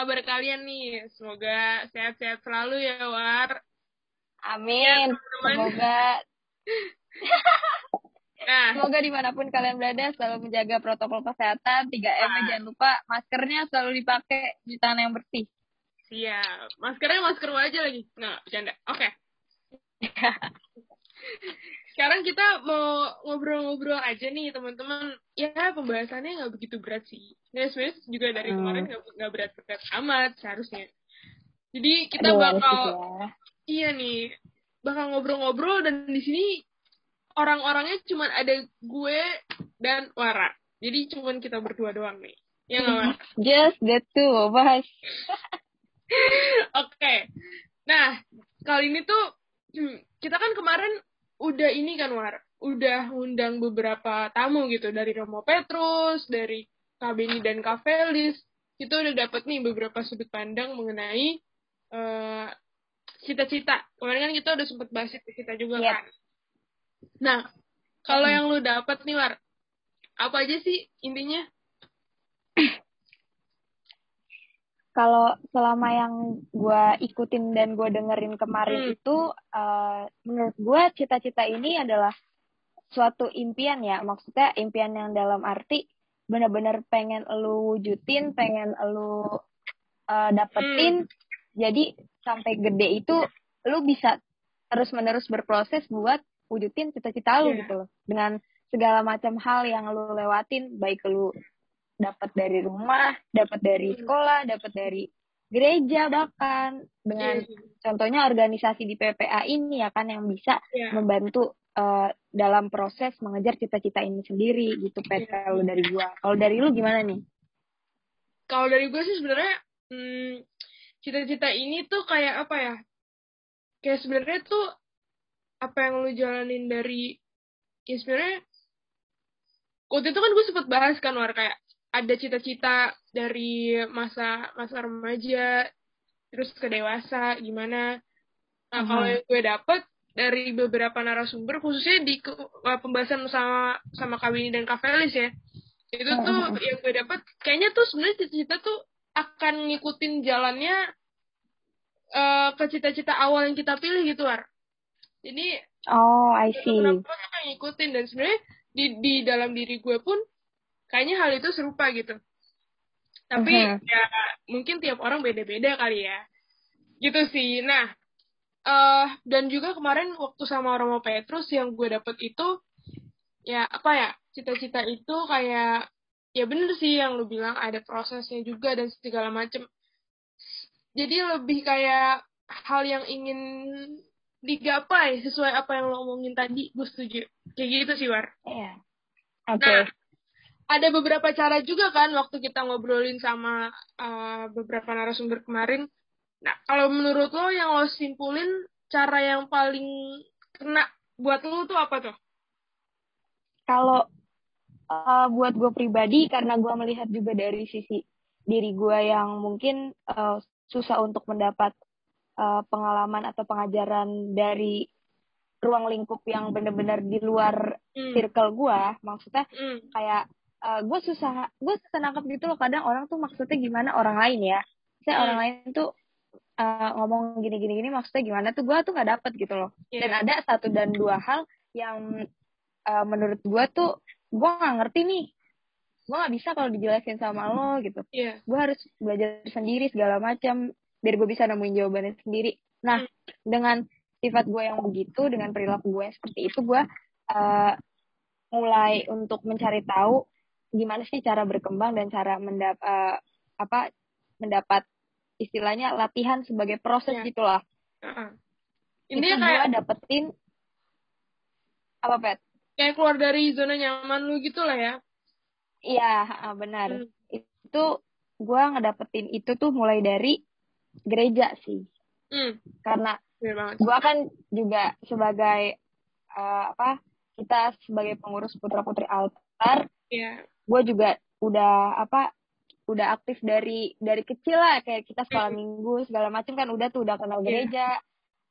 kabar kalian nih? Semoga sehat-sehat selalu ya, War. Amin. Ya, teman-teman. Semoga Nah, semoga di mana pun kalian berada selalu menjaga protokol kesehatan 3M Ah. jangan lupa maskernya selalu dipakai di tangan yang bersih. siap. Maskernya masker aja lagi. Nggak, bercanda. Oke. Sekarang kita mau ngobrol-ngobrol aja nih, teman-teman. Ya, pembahasannya nggak begitu berat sih. Ya, sebenarnya juga dari Hmm. kemarin nggak berat-berat amat seharusnya. Jadi kita Aduh, bakal ya. Iya nih, bakal ngobrol-ngobrol dan di sini orang-orangnya cuma ada gue dan Wara. Jadi cuma kita berdua doang nih. Ya nggak Wara? Just the two us. Oke. Nah, kali ini tuh hmm, kita kan kemarin udah ini kan War, udah undang beberapa tamu gitu dari Romo Petrus, dari Kabeni dan Kavelis. Kita udah dapet nih beberapa sudut pandang mengenai eh, cita-cita. Kemarin kan kita udah sempet bahas cita-cita juga Yep. kan. Nah, kalau Hmm. yang lu dapet nih War, apa aja sih intinya? Kalau selama yang gue ikutin dan gue dengerin kemarin Hmm. itu, eh, menurut gue cita-cita ini adalah suatu impian ya. Maksudnya impian yang dalam arti benar-benar pengen lu wujudin, pengen lu eh, dapetin. Jadi sampai gede itu lu bisa terus-menerus berproses buat wujudin cita-cita lu Iya. gitu loh. Dengan segala macam hal yang lu lewatin, baik lu dapat dari rumah, dapat dari Hmm. sekolah, dapat dari gereja bahkan dengan Iya, contohnya organisasi di PPA ini ya kan yang bisa iya. membantu eh, dalam proses mengejar cita-cita ini sendiri gitu pet Iya. kalau dari gua. Kalau dari lu gimana nih? kalau dari gue sih sebenarnya hmm, cita-cita ini tuh kayak apa ya kayak sebenarnya tuh apa yang lu jalanin dari ya sebenarnya waktu itu kan gue sempet bahas kan war kayak ada cita-cita dari masa masa remaja terus ke dewasa gimana nah kalau Aha. yang gue dapet dari beberapa narasumber khususnya di uh, pembahasan sama sama Kawini dan Kavelis ya itu tuh Mhm. yang gue dapet kayaknya tuh sebenarnya cita-cita tuh akan ngikutin jalannya eh, ke cita-cita awal yang kita pilih gitu war jadi Oh, I see. tuh kayak ngikutin dan sebenarnya di di dalam diri gue pun kayaknya hal itu serupa gitu. Tapi Mhm. ya mungkin tiap orang beda-beda kali ya. Gitu sih. Nah eh dan juga kemarin waktu sama Romo Petrus yang gue dapet itu ya apa ya cita-cita itu kayak ya bener sih yang lu bilang ada prosesnya juga dan segala macem. Jadi lebih kayak hal yang ingin digapai sesuai apa yang lo omongin tadi. Gue setuju. Kayak gitu sih war. Iya. Oke. Nah, ada beberapa cara juga kan waktu kita ngobrolin sama uh, beberapa narasumber kemarin. Nah, kalau menurut lo yang lo simpulin cara yang paling kena buat lo tuh apa tuh? Kalau eh, buat gue pribadi karena gue melihat juga dari sisi diri gue yang mungkin eh, susah untuk mendapat eh, pengalaman atau pengajaran dari ruang lingkup yang benar-benar di luar Hmm. circle gue, maksudnya Hmm. kayak gue susah gue susah nangkep gitu loh kadang orang tuh maksudnya gimana orang lain ya saya Hmm. orang lain tuh eh, ngomong gini gini gini maksudnya gimana tuh gue tuh nggak dapet gitu loh Iya. dan ada satu dan dua hal yang eh, menurut gue tuh gue nggak ngerti nih gue nggak bisa kalau dijelasin sama lo gitu Iya. gue harus belajar sendiri segala macam biar gue bisa nemuin jawabannya sendiri nah Hmm. dengan sifat gue yang begitu dengan perilaku gue yang seperti itu gue eh, mulai untuk mencari tahu gimana sih cara berkembang dan cara mendap eh, apa mendapat istilahnya latihan sebagai proses Iya. gitulah Uh-uh. itu Intinya gue kayak dapetin apa pet kayak keluar dari zona nyaman lu gitu lah ya. iya benar Hmm. itu gue ngedapetin itu tuh mulai dari gereja sih Hmm. karena gue kan juga sebagai eh, apa kita sebagai pengurus putra putri altar Iya. Gue juga udah apa udah aktif dari dari kecil lah. Kayak kita sekolah minggu segala macam kan udah tuh udah kenal Iya. gereja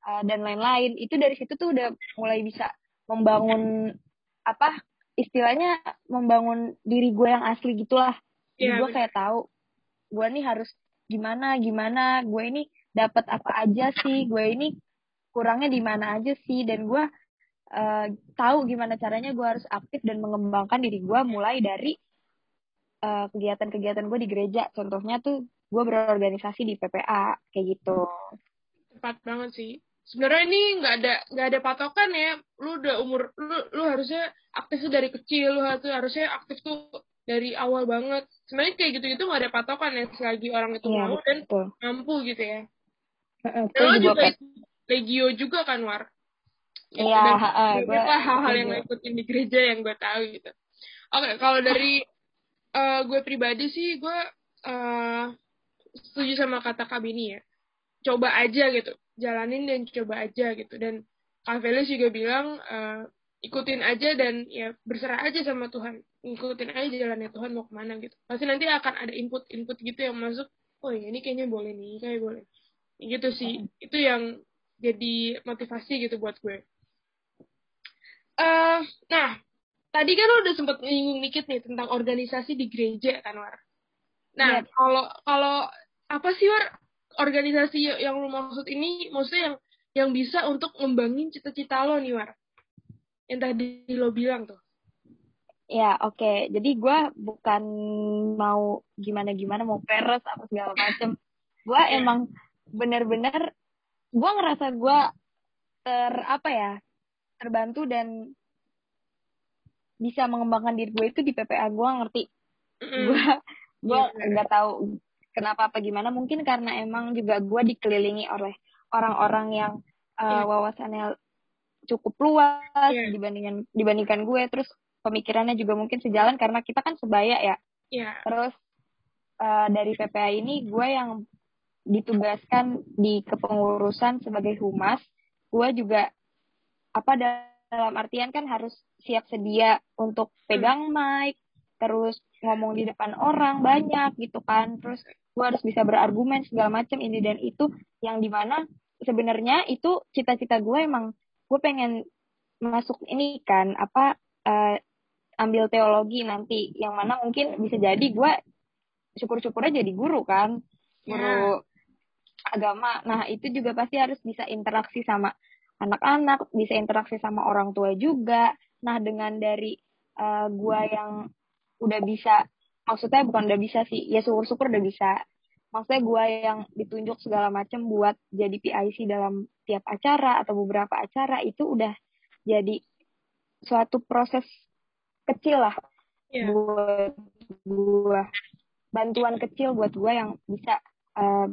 eh, dan lain-lain. Itu dari situ tuh udah mulai bisa membangun apa istilahnya membangun diri gue yang asli gitulah. Iya, gue kayak tahu gue nih harus gimana gimana gue ini dapat apa aja sih gue ini kurangnya di mana aja sih dan gue eh, tahu gimana caranya gue harus aktif dan mengembangkan diri gue mulai dari eh, kegiatan-kegiatan gue di gereja. Contohnya tuh gue berorganisasi di PPA kayak gitu. Tepat banget sih. Sebenarnya ini nggak ada nggak ada patokan ya. Lu udah umur lu lu harusnya aktif tuh dari kecil lu harus harusnya aktif tuh dari awal banget. Sebenarnya kayak gitu gitu nggak ada patokan ya selagi orang itu iya mau dan betul. mampu gitu ya. Dan lo gue juga juga legio juga kan war? Gitu, Iya, dan lah hal-hal yang setuju. lo ikutin di gereja yang gue tahu gitu. Oke kalau dari eh, gue pribadi sih gue eh, setuju sama kata Kak Bini ya. Coba aja gitu jalanin dan coba aja gitu. Dan Kak juga bilang eh, ikutin aja dan ya berserah aja sama Tuhan. Ikutin aja jalannya Tuhan mau ke mana gitu. Pasti nanti akan ada input input gitu yang masuk oh ya ini kayaknya boleh nih kayak boleh. Gitu sih. Itu yang jadi motivasi gitu buat gue. Eh nah tadi kan lo udah sempet nyinggung dikit nih tentang organisasi di gereja kan War nah Iya. kalau kalau apa sih War organisasi yang lo maksud ini maksudnya yang yang bisa untuk ngembangin cita-cita lo nih War yang tadi lo bilang tuh Ya, oke. Jadi gue bukan mau gimana-gimana, mau peres apa segala macem. Gue Iya. emang bener-bener, gue ngerasa gue ter, apa ya, terbantu dan bisa mengembangkan diri gue itu di PPA gue ngerti. Gue gue Iya, nggak tahu kenapa apa gimana. Mungkin karena emang juga gue dikelilingi oleh orang-orang yang uh, Iya. wawasannya cukup luas Iya. dibandingkan dibandingkan gue. Terus pemikirannya juga mungkin sejalan karena kita kan sebaya ya. ya Terus eh, dari PPA ini gue yang ditugaskan di kepengurusan sebagai humas, gue juga apa dalam artian kan harus siap sedia untuk pegang mic, terus ngomong di depan orang banyak gitu kan, terus gue harus bisa berargumen segala macam ini dan itu. Yang di mana sebenarnya itu cita-cita gue emang gue pengen masuk ini kan apa eh, ambil teologi nanti. Yang mana mungkin bisa jadi gue syukur-syukurnya jadi guru kan guru agama. Nah itu juga pasti harus bisa interaksi sama anak-anak bisa interaksi sama orang tua juga. Nah dengan dari eh, gue yang udah bisa maksudnya bukan udah bisa sih ya syukur-syukur udah bisa. Maksudnya gue yang ditunjuk segala macam buat jadi PIC dalam tiap acara atau beberapa acara itu udah jadi suatu proses kecil lah ya buat gue bantuan kecil buat gue yang bisa eh,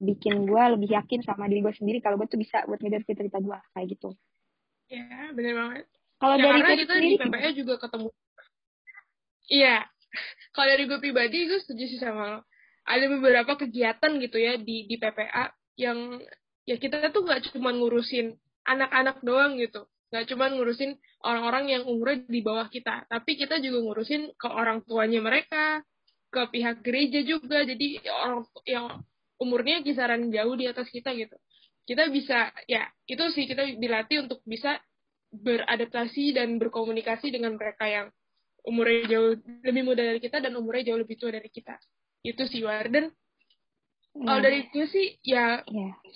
bikin gue lebih yakin sama diri gue sendiri kalau gue tuh bisa buat ngejar cita-cita gue kayak gitu. Ya bener banget. Kalau ya, dari karena kita di PPA juga ketemu. Iya. Kalau dari gue pribadi gue setuju sih sama lo. Ada beberapa kegiatan gitu ya di di PPA yang ya kita tuh nggak cuma ngurusin anak-anak doang gitu. Nggak cuma ngurusin orang-orang yang umurnya di bawah kita. Tapi kita juga ngurusin ke orang tuanya mereka ke pihak gereja juga. Jadi orang yang umurnya kisaran jauh di atas kita gitu. Kita bisa ya itu sih kita dilatih untuk bisa beradaptasi dan berkomunikasi dengan mereka yang umurnya jauh lebih muda dari kita dan umurnya jauh lebih tua dari kita. Itu sih War. Dan kalau Nah, dari gue sih ya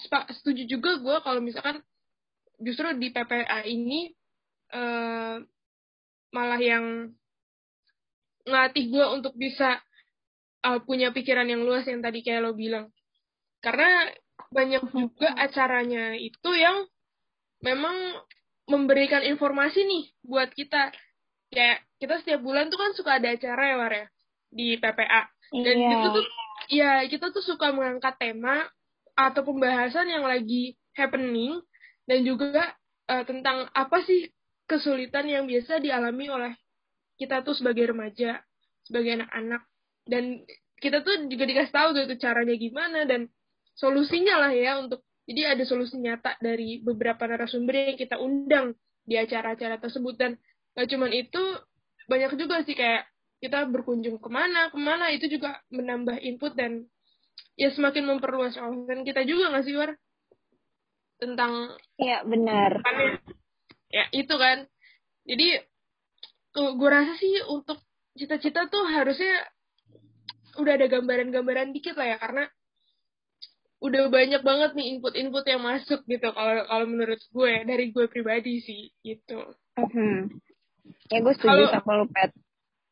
sepa- setuju juga gue kalau misalkan justru di PPA ini eh, malah yang ngelatih gue untuk bisa eh, punya pikiran yang luas yang tadi kayak lo bilang karena banyak juga acaranya itu yang memang memberikan informasi nih buat kita. Kayak kita setiap bulan tuh kan suka ada acara ya War ya di PPA dan Iya. itu tuh ya kita tuh suka mengangkat tema atau pembahasan yang lagi happening dan juga eh, tentang apa sih kesulitan yang biasa dialami oleh kita tuh sebagai remaja sebagai anak-anak. Dan kita tuh juga dikasih tahu gitu caranya gimana dan solusinya lah ya untuk jadi ada solusi nyata dari beberapa narasumber yang kita undang di acara-acara tersebut. Dan gak cuman itu banyak juga sih kayak kita berkunjung ke mana ke mana itu juga menambah input dan ya semakin memperluas wawasan kita juga nggak sih War? Tentang Iya, benar. ya itu kan. Jadi gue rasa sih untuk cita-cita tuh harusnya udah ada gambaran-gambaran dikit lah ya karena udah banyak banget nih input-input yang masuk gitu kalau kalau menurut gue dari gue pribadi sih gitu. Hmm. Ya gue setuju sama lu Pet.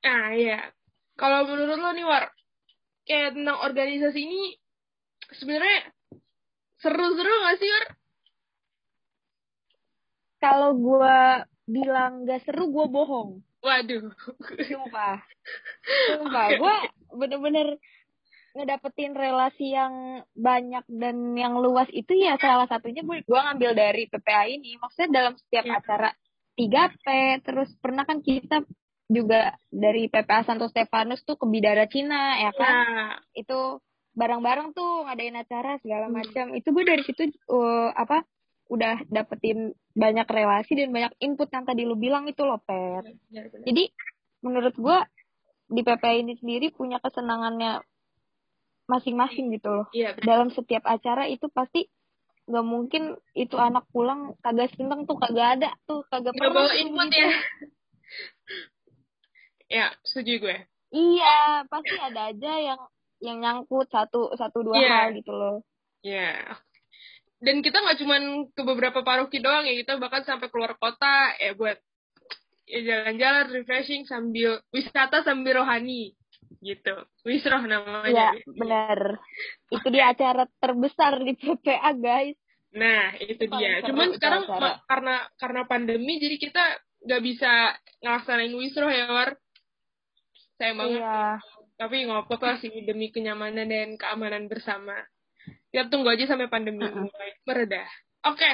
Nah ya kalau menurut lo nih war kayak tentang organisasi ini sebenarnya seru-seru gak sih war? Kalau gue bilang gak seru, gue bohong. Waduh. Sumpah. Sumpah. Gue bener-bener ngedapetin relasi yang banyak dan yang luas itu ya salah satunya gue gua ngambil dari PPA ini. Maksudnya dalam setiap Iya. acara 3P, terus pernah kan kita juga dari PPA Santo Stefanus tuh ke Bidara Cina ya kan. Nah, Itu bareng-bareng tuh ngadain acara segala Hmm. macam. Itu gue dari situ uh, apa udah dapetin banyak relasi dan banyak input yang tadi lu bilang itu loh, Pet. benar-benar. Jadi menurut gua di PPA ini sendiri punya kesenangannya masing-masing gitu loh. Iya. Dalam setiap acara itu pasti nggak mungkin itu anak pulang kagak seneng tuh kagak ada tuh kagak pernah bawa input gitu. ya. ya, setuju gue. Iya, pasti ada aja yang yang nyangkut satu satu dua Iya. hal gitu loh. Ya. Dan kita nggak cuman ke beberapa paroki doang ya, kita bahkan sampai keluar kota ya buat ya jalan-jalan, refreshing sambil wisata sambil rohani gitu. Wisroh Iya, namanya. benar. Itu dia acara terbesar di PPA, guys. Nah, itu Paling dia. Cuman sekarang acara. karena karena pandemi jadi kita nggak bisa ngelaksanain wisroh ya, War. Sayang banget. Iya. Tapi nggak apa-apa sih demi kenyamanan dan keamanan bersama. Kita tunggu aja sampai pandemi Mm-mm. mulai mereda. Oke,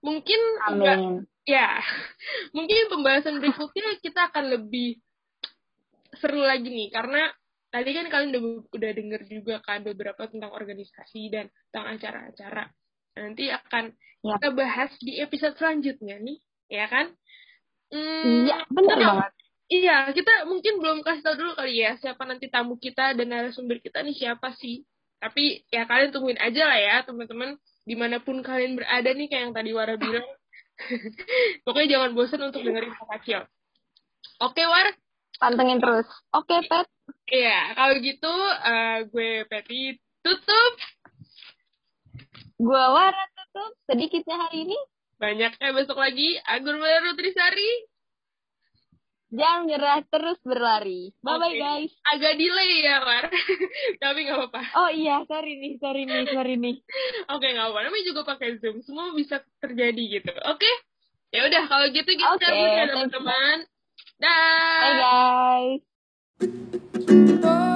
mungkin nggak- Amin. ya mungkin pembahasan berikutnya kita akan lebih seru lagi nih karena tadi kan kalian udah udah denger juga kan beberapa tentang organisasi dan tentang acara-acara. Nanti akan Ya. kita bahas di episode selanjutnya nih, ya kan? Hmm, Iya, benar banget. Iya, kita mungkin belum kasih tahu dulu kali ya siapa nanti tamu kita dan narasumber kita nih siapa sih. Tapi ya kalian tungguin aja lah ya teman-teman di mana pun kalian berada nih kayak yang tadi Wara bilang. Pokoknya jangan bosan untuk dengerin Kakak Oke War, Pantengin terus. Oke, Pet. iya kalau gitu eh, gue Peti tutup. Gua Wara tutup sedikitnya hari ini. Banyaknya besok lagi. Agur Baru Trisari. Jangan nyerah terus berlari. Bye bye Oke. guys. Agak delay ya War. Tapi nggak apa-apa. Oh iya, sorry nih, sorry nih, sorry nih. Oke, nggak apa-apa. Namanya juga pakai Zoom. Semua bisa terjadi gitu. Oke? Ya udah, kalau gitu kita cabut ya, teman-teman. Dah. Bye guys.